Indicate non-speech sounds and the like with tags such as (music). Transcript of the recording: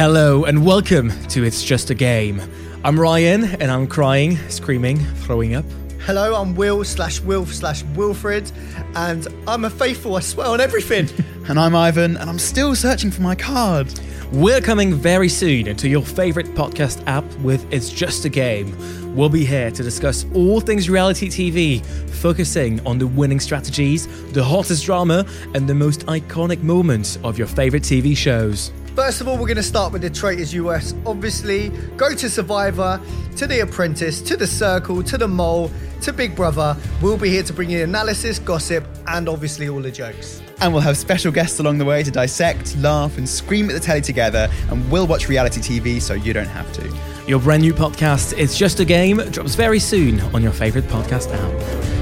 Hello and welcome to It's Just a Game. I'm Rayan and I'm crying, screaming, throwing up. Hello, I'm Will slash Wilf slash Wilfred, and I'm a faithful, I swear on everything. (laughs) And I'm Ivan, and I'm still searching for my card. We're coming very soon into your favorite podcast app with It's Just a Game. We'll be here to discuss all things reality TV, focusing on the winning strategies, the hottest drama, and the most iconic moments of your favorite TV shows. First of all, we're going to start with the Traitors US. Obviously, go to Survivor, to The Apprentice, to The Circle, to The Mole, to Big Brother. We'll be here to bring you analysis, gossip, and obviously all the jokes. And we'll have special guests along the way to dissect, laugh, and scream at the telly together. And we'll watch reality TV so you don't have to. Your brand new podcast, It's Just a Game, drops very soon on your favorite podcast app.